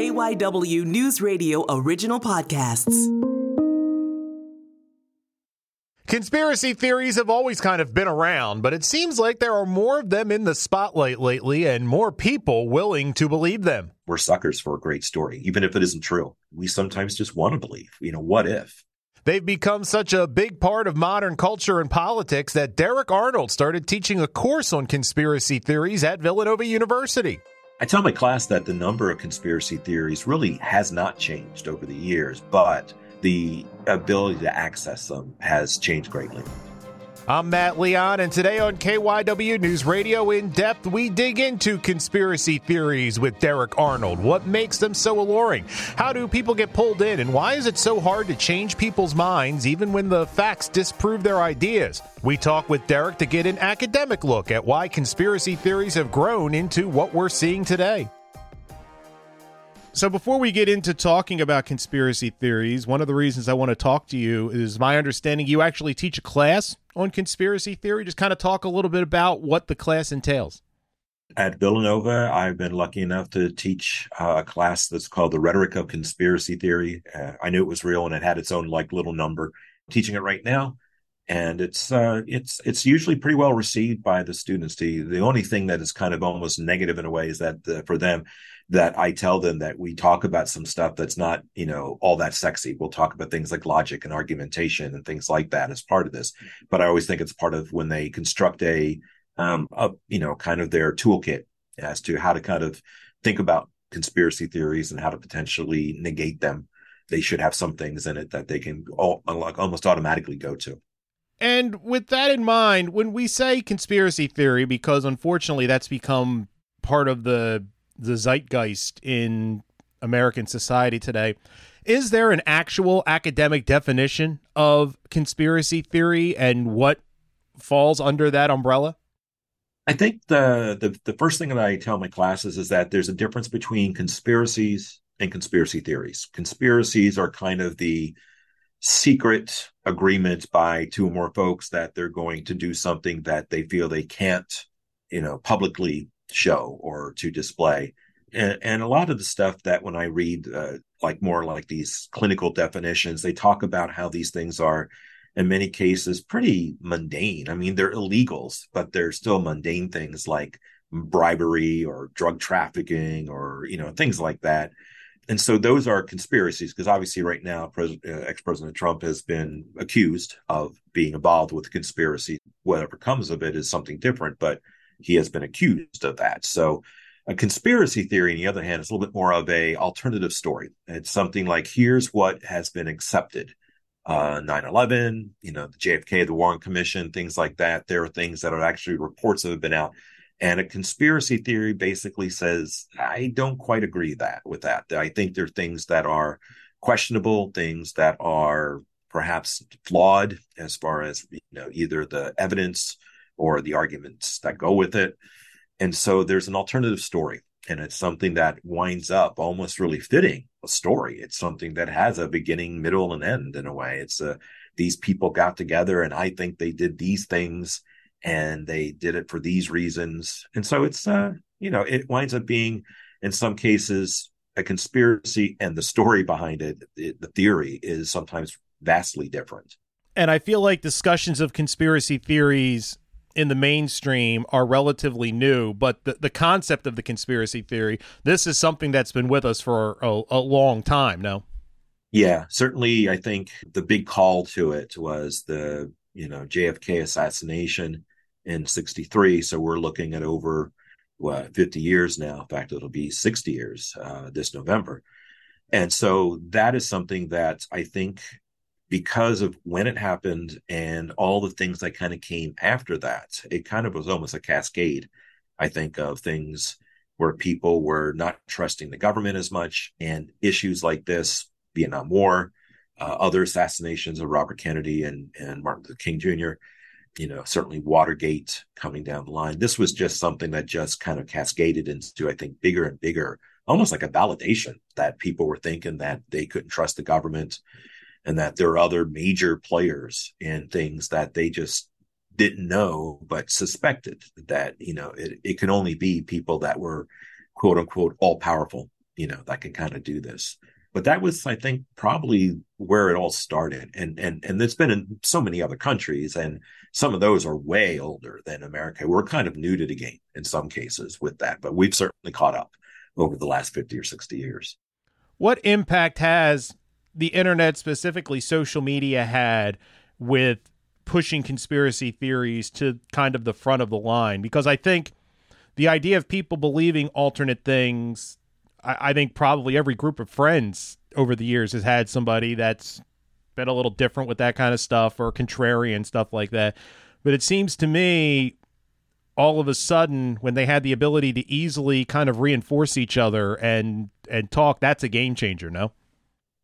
KYW News Radio original podcasts. Conspiracy theories have always kind of been around, but it seems like there are more of them in the spotlight lately and more people willing to believe them. We're suckers for a great story, even if it isn't true. We sometimes just want to believe. You know, what if? They've become such a big part of modern culture and politics that Derek Arnold started teaching a course on conspiracy theories at Villanova University. I tell my class that the number of conspiracy theories really has not changed over the years, but the ability to access them has changed greatly. I'm Matt Leon, and today on KYW News Radio In Depth, we dig into conspiracy theories with Derek Arnold. What makes them so alluring? How do people get pulled in? And why is it so hard to change people's minds even when the facts disprove their ideas? We talk with Derek to get an academic look at why conspiracy theories have grown into what we're seeing today. So, before we get into talking about conspiracy theories, one of the reasons I want to talk to you is my understanding you actually teach a class on conspiracy theory. Just kind of talk a little bit about what the class entails. At Villanova, I've been lucky enough to teach uh, a class that's called The Rhetoric of Conspiracy Theory. Uh, I knew it was real and it had its own like little number. I'm teaching it right now, and it's uh, it's it's usually pretty well received by the students. The the only thing that is kind of almost negative in a way is that uh, for them that I tell them that we talk about some stuff that's not, you know, all that sexy. We'll talk about things like logic and argumentation and things like that as part of this. But I always think it's part of when they construct a, um, a, you know, kind of their toolkit as to how to kind of think about conspiracy theories and how to potentially negate them. They should have some things in it that they can all, almost automatically go to. And with that in mind, when we say conspiracy theory, because unfortunately that's become part of the the zeitgeist in American society today. Is there an actual academic definition of conspiracy theory and what falls under that umbrella? I think the, the the first thing that I tell my classes is that there's a difference between conspiracies and conspiracy theories. Conspiracies are kind of the secret agreement by two or more folks that they're going to do something that they feel they can't, you know, publicly show or to display. And, and a lot of the stuff that when I read, uh, like more like these clinical definitions, they talk about how these things are, in many cases, pretty mundane. I mean, they're illegals, but they're still mundane things like bribery or drug trafficking or, you know, things like that. And so those are conspiracies because obviously, right now, Pres- uh, ex President Trump has been accused of being involved with conspiracy. Whatever comes of it is something different. But he has been accused of that. So a conspiracy theory, on the other hand, is a little bit more of a alternative story. It's something like here's what has been accepted. Uh, 9-11, you know, the JFK, the Warren Commission, things like that. There are things that are actually reports that have been out. And a conspiracy theory basically says, I don't quite agree that with that. I think there are things that are questionable, things that are perhaps flawed as far as you know either the evidence or the arguments that go with it. And so there's an alternative story, and it's something that winds up almost really fitting a story. It's something that has a beginning, middle, and end in a way. It's a, these people got together, and I think they did these things, and they did it for these reasons. And so it's, uh, you know, it winds up being, in some cases, a conspiracy, and the story behind it, it the theory is sometimes vastly different. And I feel like discussions of conspiracy theories in the mainstream are relatively new, but the, the concept of the conspiracy theory, this is something that's been with us for a, a long time now. Yeah, certainly. I think the big call to it was the, you know, JFK assassination in 63. So we're looking at over what, 50 years now. In fact, it'll be 60 years uh, this November. And so that is something that I think because of when it happened and all the things that kind of came after that. It kind of was almost a cascade, I think, of things where people were not trusting the government as much and issues like this, Vietnam War, uh, other assassinations of Robert Kennedy and, and Martin Luther King Jr., you know, certainly Watergate coming down the line. This was just something that just kind of cascaded into, I think, bigger and bigger, almost like a validation that people were thinking that they couldn't trust the government and that there are other major players in things that they just didn't know but suspected that you know it, it can only be people that were quote unquote all powerful you know, that can kind of do this. But that was, I think, probably where it all started. And and and it's been in so many other countries, and some of those are way older than America. We're kind of new to the game in some cases with that, but we've certainly caught up over the last 50 or 60 years. What impact has the internet, specifically social media, had with pushing conspiracy theories to kind of the front of the line? Because I think the idea of people believing alternate things, I, I think probably every group of friends over the years has had somebody that's been a little different with that kind of stuff or contrarian stuff like that. But it seems to me all of a sudden when they had the ability to easily kind of reinforce each other and and talk that's a game changer no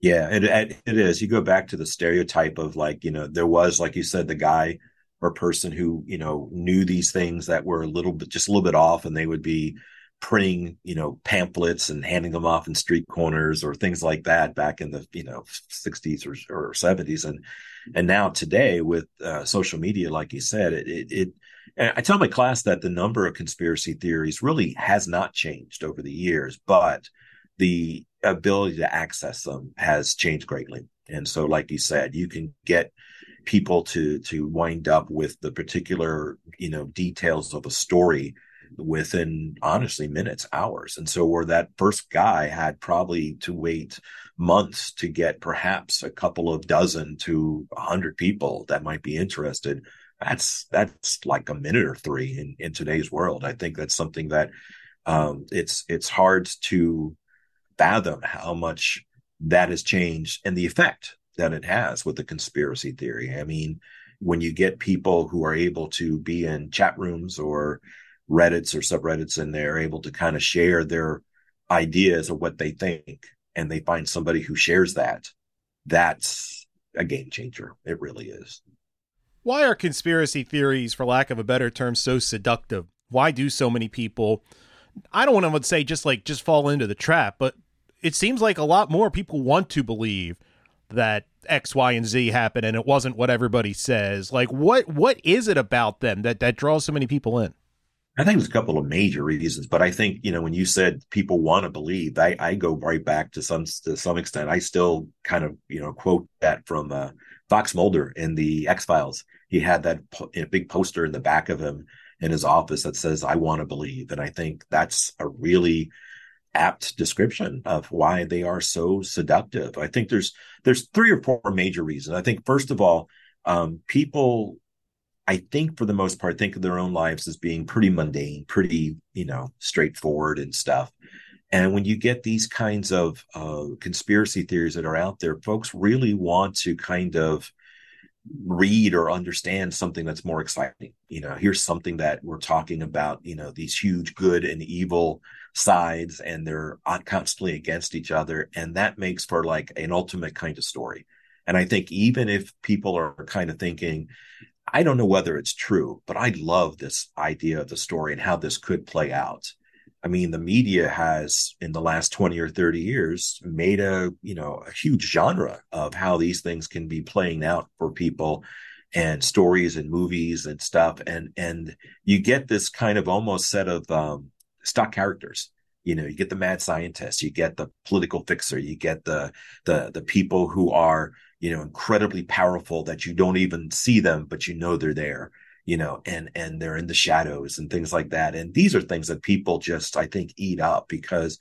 yeah it, it is. You go back to the stereotype of like you know there was like you said the guy or person who you know knew these things that were a little bit just a little bit off and they would be printing you know pamphlets and handing them off in street corners or things like that back in the you know 60s or, or 70s and and now today with uh, social media like you said it, it, it and I tell my class that the number of conspiracy theories really has not changed over the years, but the ability to access them has changed greatly. And so, like you said, you can get people to to wind up with the particular you know details of a story within honestly minutes hours and so where that first guy had probably to wait months to get perhaps a couple of dozen to a hundred people that might be interested that's that's like a minute or three in, in today's world. I think that's something that um, it's it's hard to fathom how much that has changed and the effect that it has with the conspiracy theory. I mean, when you get people who are able to be in chat rooms or Reddits or subreddits and they're able to kind of share their ideas of what they think and they find somebody who shares that, that's a game changer. It really is. Why are conspiracy theories, for lack of a better term, so seductive? Why do so many people? I don't want to say just like just fall into the trap, but it seems like a lot more people want to believe that X, Y, and Z happened and it wasn't what everybody says. Like what what is it about them that that draws so many people in? I think there's a couple of major reasons, but I think you know when you said people want to believe, I, I go right back to some to some extent. I still kind of you know quote that from uh, Fox Mulder in the X Files he had that po- big poster in the back of him in his office that says "I want to believe," and I think that's a really apt description of why they are so seductive. I think there's there's three or four major reasons. I think first of all, um, people, I think for the most part, think of their own lives as being pretty mundane, pretty you know straightforward and stuff. And when you get these kinds of uh, conspiracy theories that are out there, folks really want to kind of read or understand something that's more exciting. You know, here's something that we're talking about, you know, these huge good and evil sides and they're constantly against each other. And that makes for like an ultimate kind of story. And I think even if people are kind of thinking, I don't know whether it's true, but I love this idea of the story and how this could play out. I mean, the media has in the last 20 or 30 years made a, you know, a huge genre of how these things can be playing out for people and stories and movies and stuff. And, and you get this kind of almost set of, um, stock characters. You know, you get the mad scientist, you get the political fixer, you get the, the, the people who are, you know, incredibly powerful that you don't even see them, but you know they're there you know, and and they're in the shadows and things like that. And these are things that people just, I think, eat up because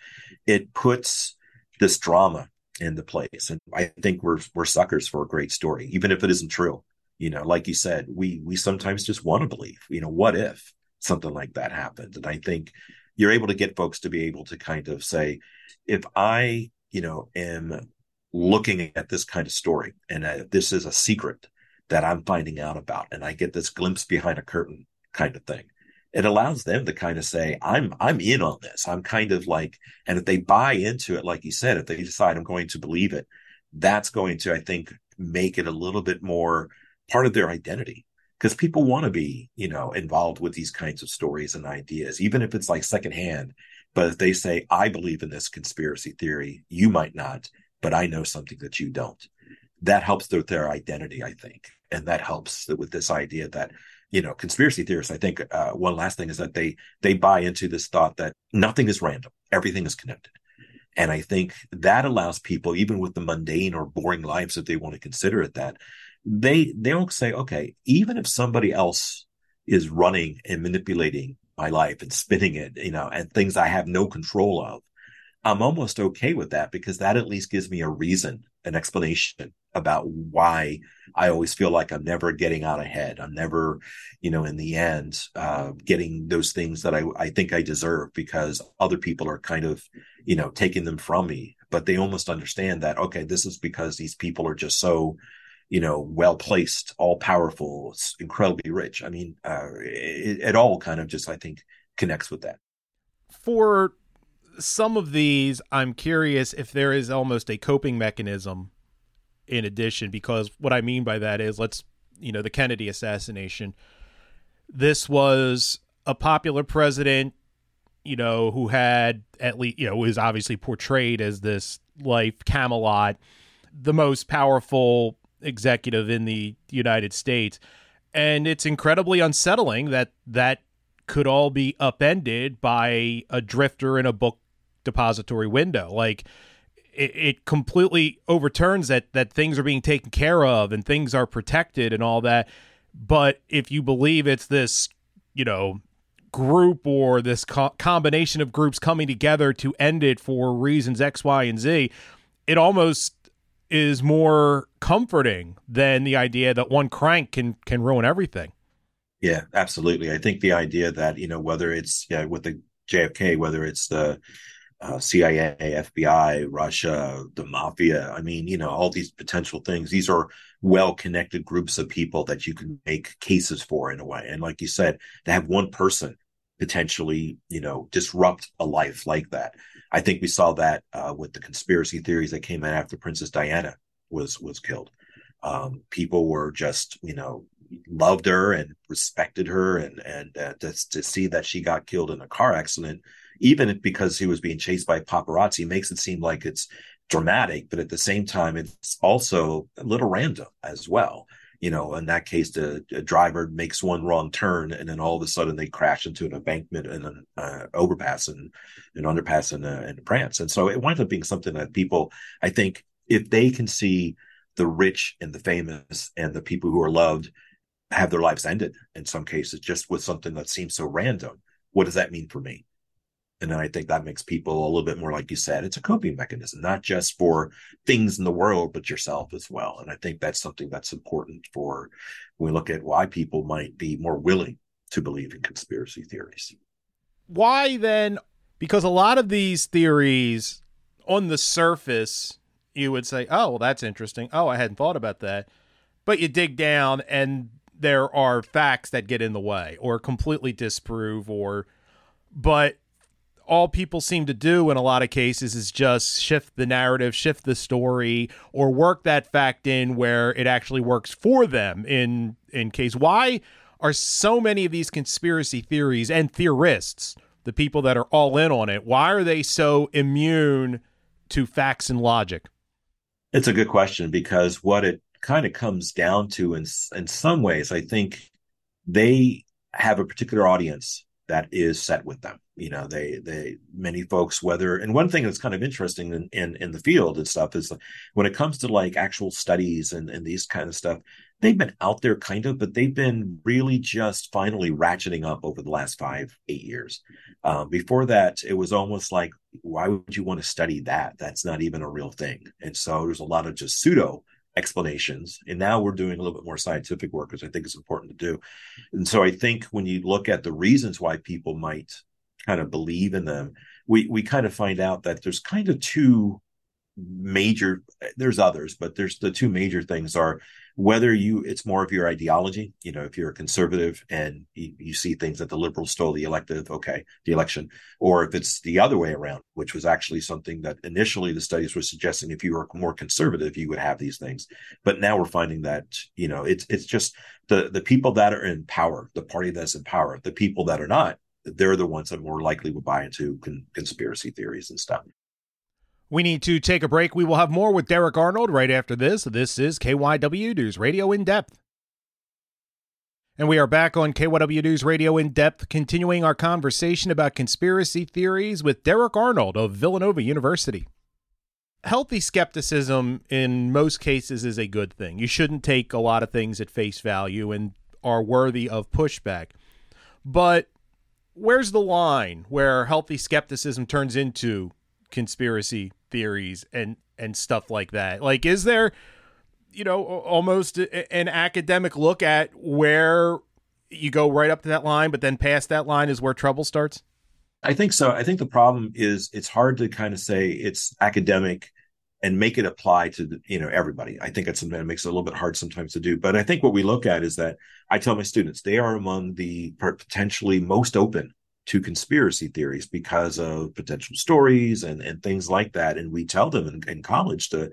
it puts this drama into place. And I think we're we're suckers for a great story, even if it isn't true. You know, like you said, we we sometimes just want to believe. You know, what if something like that happened? And I think you're able to get folks to be able to kind of say, if I, you know, am looking at this kind of story and uh, this is a secret that I'm finding out about, and I get this glimpse behind a curtain kind of thing. It allows them to kind of say, "I'm I'm in on this." I'm kind of like, and if they buy into it, like you said, if they decide I'm going to believe it, that's going to, I think, make it a little bit more part of their identity because people want to be, you know, involved with these kinds of stories and ideas, even if it's like secondhand. But if they say, I believe in this conspiracy theory, you might not, but I know something that you don't that helps with their identity, I think, and that helps with this idea that you know conspiracy theorists. I think uh, one last thing is that they they buy into this thought that nothing is random, everything is connected, And I think that allows people, even with the mundane or boring lives, if they want to consider it that, they they'll say, okay, even if somebody else is running and manipulating my life and spinning it, you know, and things I have no control of, I'm almost okay with that because that at least gives me a reason, an explanation about why I always feel like I'm never getting out ahead. I'm never, you know, in the end, uh, getting those things that I, I think I deserve because other people are kind of, you know, taking them from me. But they almost understand that, okay, this is because these people are just so, you know, well placed, all powerful, incredibly rich. I mean, uh, it, it all kind of just, I think, connects with that. For some of these, I'm curious if there is almost a coping mechanism in addition, because what I mean by that is, let's, you know, the Kennedy assassination. This was a popular president, you know, who had at least, you know, was obviously portrayed as this life Camelot, the most powerful executive in the United States. And it's incredibly unsettling that that could all be upended by a drifter in a book depository window. Like it, it, completely overturns that that things are being taken care of and things are protected and all that. But if you believe it's this, you know, group or this co- combination of groups coming together to end it for reasons X, Y, and Z, it almost is more comforting than the idea that one crank can can ruin everything. Yeah, absolutely. I think the idea that you know whether it's yeah, with the JFK, whether it's the uh, CIA, FBI, Russia, the mafia. I mean, you know, all these potential things. These are well connected groups of people that you can make cases for in a way. And like you said, to have one person potentially, you know, disrupt a life like that. I think we saw that uh, with the conspiracy theories that came out after Princess Diana was was killed. Um, people were just, you know, loved her and respected her, and and uh, to, to see that she got killed in a car accident even because he was being chased by paparazzi makes it seem like it's dramatic, but at the same time, it's also a little random as well. You know, in that case, the driver makes one wrong turn, and then all of a sudden they crash into an embankment and an uh, overpass and an underpass in, uh, in France. And so it winds up being something that people, I think, if they can see the rich and the famous and the people who are loved have their lives ended in some cases just with something that seems so random, what does that mean for me? And then I think that makes people a little bit more, like you said, it's a coping mechanism, not just for things in the world, but yourself as well. And I think that's something that's important for when we look at why people might be more willing to believe in conspiracy theories. Why then? Because a lot of these theories on the surface, you would say, oh, well, that's interesting. Oh, I hadn't thought about that. But you dig down and there are facts that get in the way or completely disprove or, but all people seem to do in a lot of cases is just shift the narrative, shift the story, or work that fact in where it actually works for them. In in case, why are so many of these conspiracy theories and theorists, the people that are all in on it, why are they so immune to facts and logic? It's a good question because what it kind of comes down to, in in some ways, I think they have a particular audience that is set with them. You know, they they many folks whether and one thing that's kind of interesting in in, in the field and stuff is when it comes to like actual studies and and these kind of stuff, they've been out there kind of, but they've been really just finally ratcheting up over the last five eight years. Um, before that, it was almost like why would you want to study that? That's not even a real thing. And so there's a lot of just pseudo explanations. And now we're doing a little bit more scientific work, which I think is important to do. And so I think when you look at the reasons why people might kind of believe in them, we we kind of find out that there's kind of two major there's others but there's the two major things are whether you it's more of your ideology you know if you're a conservative and you, you, see things that the liberals stole the elective okay the election or if it's the other way around which was actually something that initially the studies were suggesting if you were more conservative you would have these things. But now we're finding that you know it's it's just the the people that are in power the party that's in power the people that are not they're the ones that more likely would buy into con- conspiracy theories and stuff we need to take a break. We will have more with Derek Arnold right after this. This is KYW News Radio in depth. And we are back on KYW News Radio in depth, continuing our conversation about conspiracy theories with Derek Arnold of Villanova University. Healthy skepticism in most cases is a good thing. You shouldn't take a lot of things at face value and are worthy of pushback. But where's the line where healthy skepticism turns into conspiracy theories and and stuff like that? Like is there you know, almost an academic look at where you go right up to that line, but then past that line is where trouble starts? I think so. I think the problem is it's hard to kind of say it's academic and make it apply to you know everybody. I think it's something that makes it a little bit hard sometimes to do. But I think what we look at is that I tell my students they are among the potentially most open to conspiracy theories because of potential stories and and things like that. And we tell them in, in college to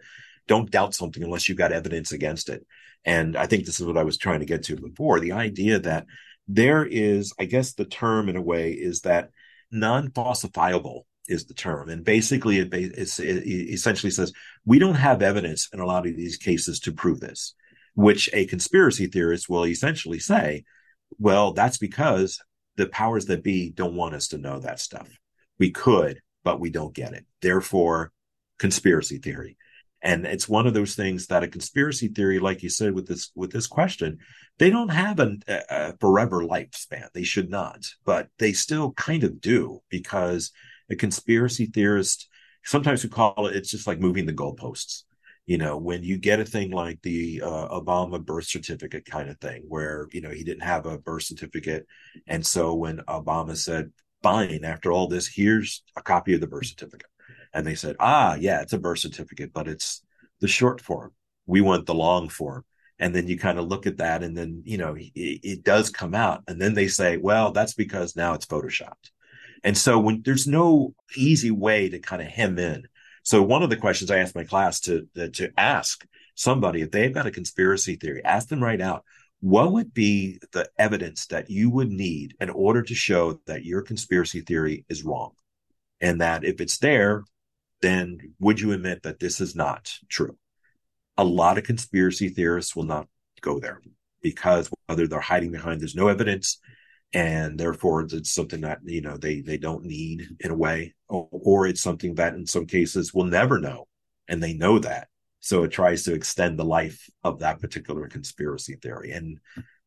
don't doubt something unless you've got evidence against it. And I think this is what I was trying to get to before the idea that there is, I guess the term in a way is that non falsifiable is the term. And basically, it, it essentially says we don't have evidence in a lot of these cases to prove this, which a conspiracy theorist will essentially say, well, that's because the powers that be don't want us to know that stuff. We could, but we don't get it. Therefore, conspiracy theory. And it's one of those things that a conspiracy theory, like you said with this with this question, they don't have a, a forever lifespan. They should not, but they still kind of do because a conspiracy theorist sometimes we call it it's just like moving the goalposts you know when you get a thing like the uh, obama birth certificate kind of thing where you know he didn't have a birth certificate and so when obama said fine after all this here's a copy of the birth certificate and they said, ah, yeah, it's a birth certificate, but it's the short form. We want the long form. And then you kind of look at that, and then, you know, it, it does come out. And then they say, well, that's because now it's Photoshopped. And so when there's no easy way to kind of hem in. So one of the questions I asked my class to, uh, to ask somebody, if they've got a conspiracy theory, ask them right out, what would be the evidence that you would need in order to show that your conspiracy theory is wrong? And that if it's there, then would you admit that this is not true? A lot of conspiracy theorists will not go there because whether they're hiding behind there's no evidence and therefore it's something that you know they they don't need in a way or, or it's something that in some cases will never know and they know that. So it tries to extend the life of that particular conspiracy theory. And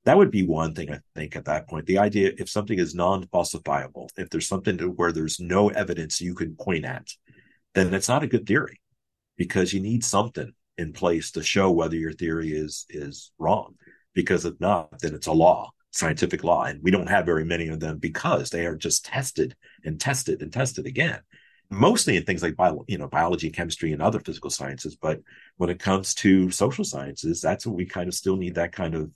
that would be one thing i think at that point. The idea if something is non-falsifiable if there's something to, where there's no evidence you can point at then it's not a good theory because you need something in place to show whether your theory is is wrong. Because if not, then it's a law, scientific law, and we don't have very many of them because they are just tested and tested and tested again. Mostly in things like bio, you know biology, chemistry, and other physical sciences. But when it comes to social sciences, that's what we kind of still need that kind of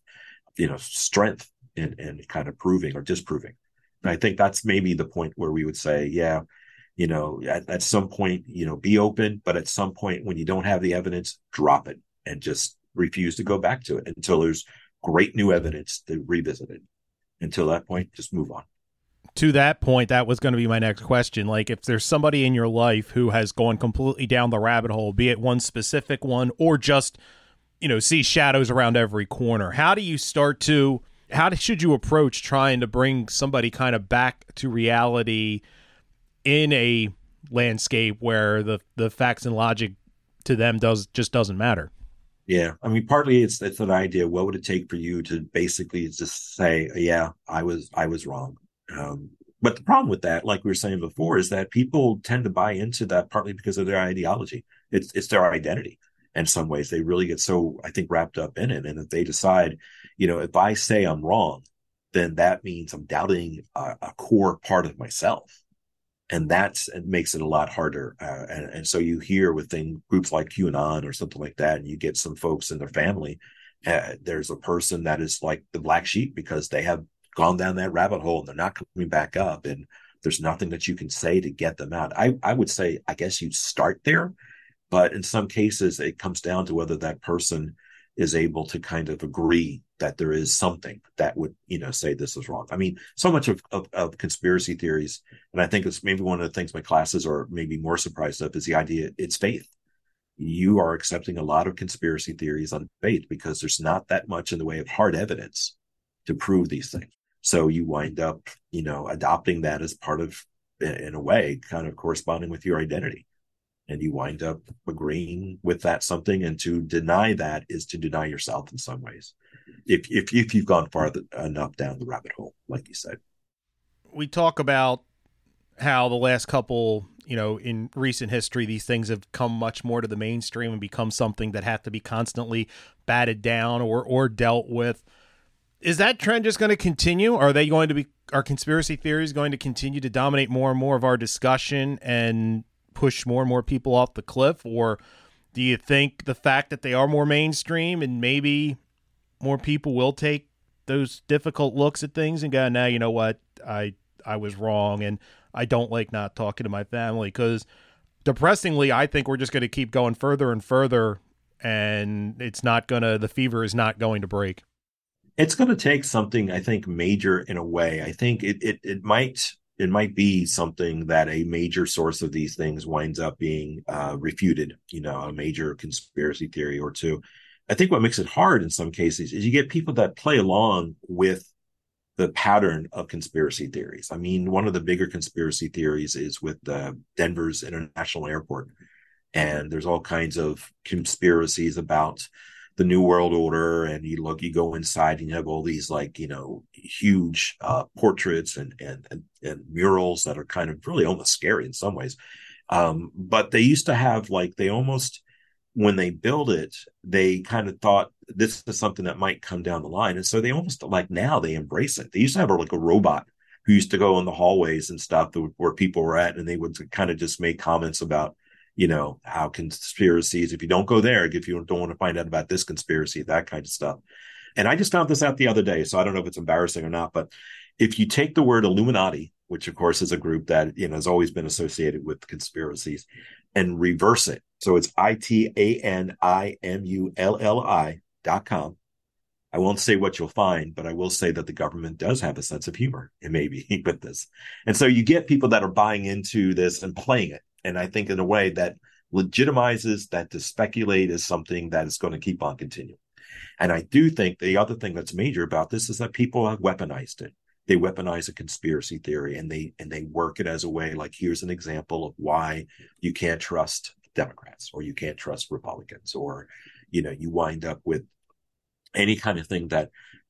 you know strength in, in kind of proving or disproving. And I think that's maybe the point where we would say, yeah, you know, at, at some point, you know, be open, but at some point when you don't have the evidence, drop it and just refuse to go back to it until there's great new evidence to revisit it. Until that point, just move on. To that point, that was going to be my next question. Like, if there's somebody in your life who has gone completely down the rabbit hole, be it one specific one or just, you know, see shadows around every corner, how do you start to, how should you approach trying to bring somebody kind of back to reality? in a landscape where the the facts and logic to them does just doesn't matter. Yeah, I mean, partly it's it's an idea. What would it take for you to basically just say, "Yeah, I was I was wrong." Um, but the problem with that, like we were saying before, is that people tend to buy into that partly because of their ideology. It's it's their identity. In some ways, they really get so I think wrapped up in it. And if they decide, you know, if I say I'm wrong, then that means I'm doubting a, a core part of myself and that's it makes it a lot harder. Uh, and, and, so you hear within groups like QAnon or something like that, and you get some folks in their family. Uh, there's a person that is like the black sheep because they have gone down that rabbit hole and they're not coming back up, and there's nothing that you can say to get them out. I I would say I guess you'd start there, but in some cases it comes down to whether that person is able to kind of agree that there is something that would, you know, say this is wrong. I mean, so much of, of, of, conspiracy theories, and I think it's maybe one of the things my classes are maybe more surprised of is the idea it's faith. You are accepting a lot of conspiracy theories on faith because there's not that much in the way of hard evidence to prove these things. So you wind up, you know, adopting that as part of, in a way, kind of corresponding with your identity. And you wind up agreeing with that something. And to deny that is to deny yourself in some ways. If, if, if you've gone far enough down the rabbit hole, like you said. We talk about how the last couple, you know, in recent history, these things have come much more to the mainstream and become something that have to be constantly batted down or or dealt with. Is that trend just going to continue? Are they going to be are conspiracy theories going to continue to dominate more and more of our discussion and push more and more people off the cliff or do you think the fact that they are more mainstream and maybe more people will take those difficult looks at things and go, now you know what, I I was wrong and I don't like not talking to my family because depressingly, I think we're just going to keep going further and further, and it's not going to, the fever is not going to break. It's going to take something, I think, major in a way. I think it, it, it might, it might be something that a major source of these things winds up being uh, refuted, you know, a major conspiracy theory or two. I think what makes it hard in some cases is you get people that play along with the pattern of conspiracy theories. I mean, one of the bigger conspiracy theories is with uh, Denver's International Airport. And there's all kinds of conspiracies about the New World Order. And you look, you go inside and you have all these like, you know, huge uh, portraits and, and, and, and murals that are kind of really almost scary in some ways. Um, but they used to have like, they almost, when they build it, they kind of thought this is something that might come down the line. And so they almost like now they embrace it. They used to have like a robot who used to go in the hallways and stuff where people were at, and they would kind of just make comments about, you know, how conspiracies, if you don't go there, if you don't want to find out about this conspiracy, that kind of stuff. And I just found this out the other day. So I don't know if it's embarrassing or not, but if you take the word Illuminati, which of course is a group that, you know, has always been associated with conspiracies, and reverse it. So it's I T A N I M U L L I dot com. I won't say what you'll find, but I will say that the government does have a sense of humor and maybe with this. And so you get people that are buying into this and playing it. And I think in a way that legitimizes that to speculate is something that is going to keep on continuing. And I do think the other thing that's major about this is that people have weaponized it they weaponize a conspiracy theory and they and they work it as a way like here's an example of why you can't trust democrats or you can't trust republicans or you know you wind up with any kind of thing that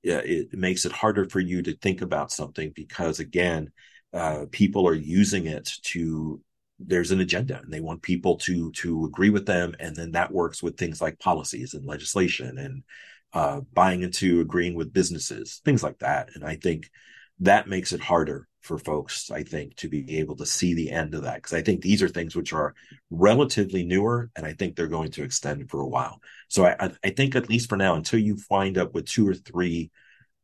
uh, it makes it harder for you to think about something because again uh, people are using it to there's an agenda and they want people to to agree with them and then that works with things like policies and legislation and uh, buying into agreeing with businesses things like that and i think that makes it harder for folks, I think, to be able to see the end of that. Because I think these are things which are relatively newer, and I think they're going to extend for a while. So I, I think, at least for now, until you find up with two or three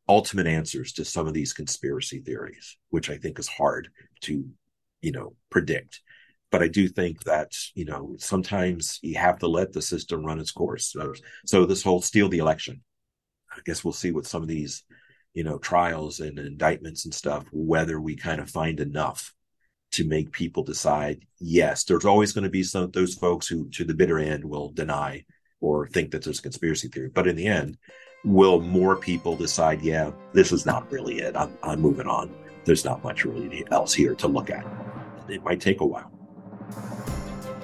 ultimate answers to some of these conspiracy theories, which I think is hard to, you know, predict. But I do think that, you know, sometimes you have to let the system run its course. So, so this whole steal the election, I guess we'll see what some of these you know trials and indictments and stuff whether we kind of find enough to make people decide yes there's always going to be some those folks who to the bitter end will deny or think that there's a conspiracy theory. But in the end will more people decide yeah this is not really it. I'm, I'm moving on. There's not much really else here to look at. It might take a while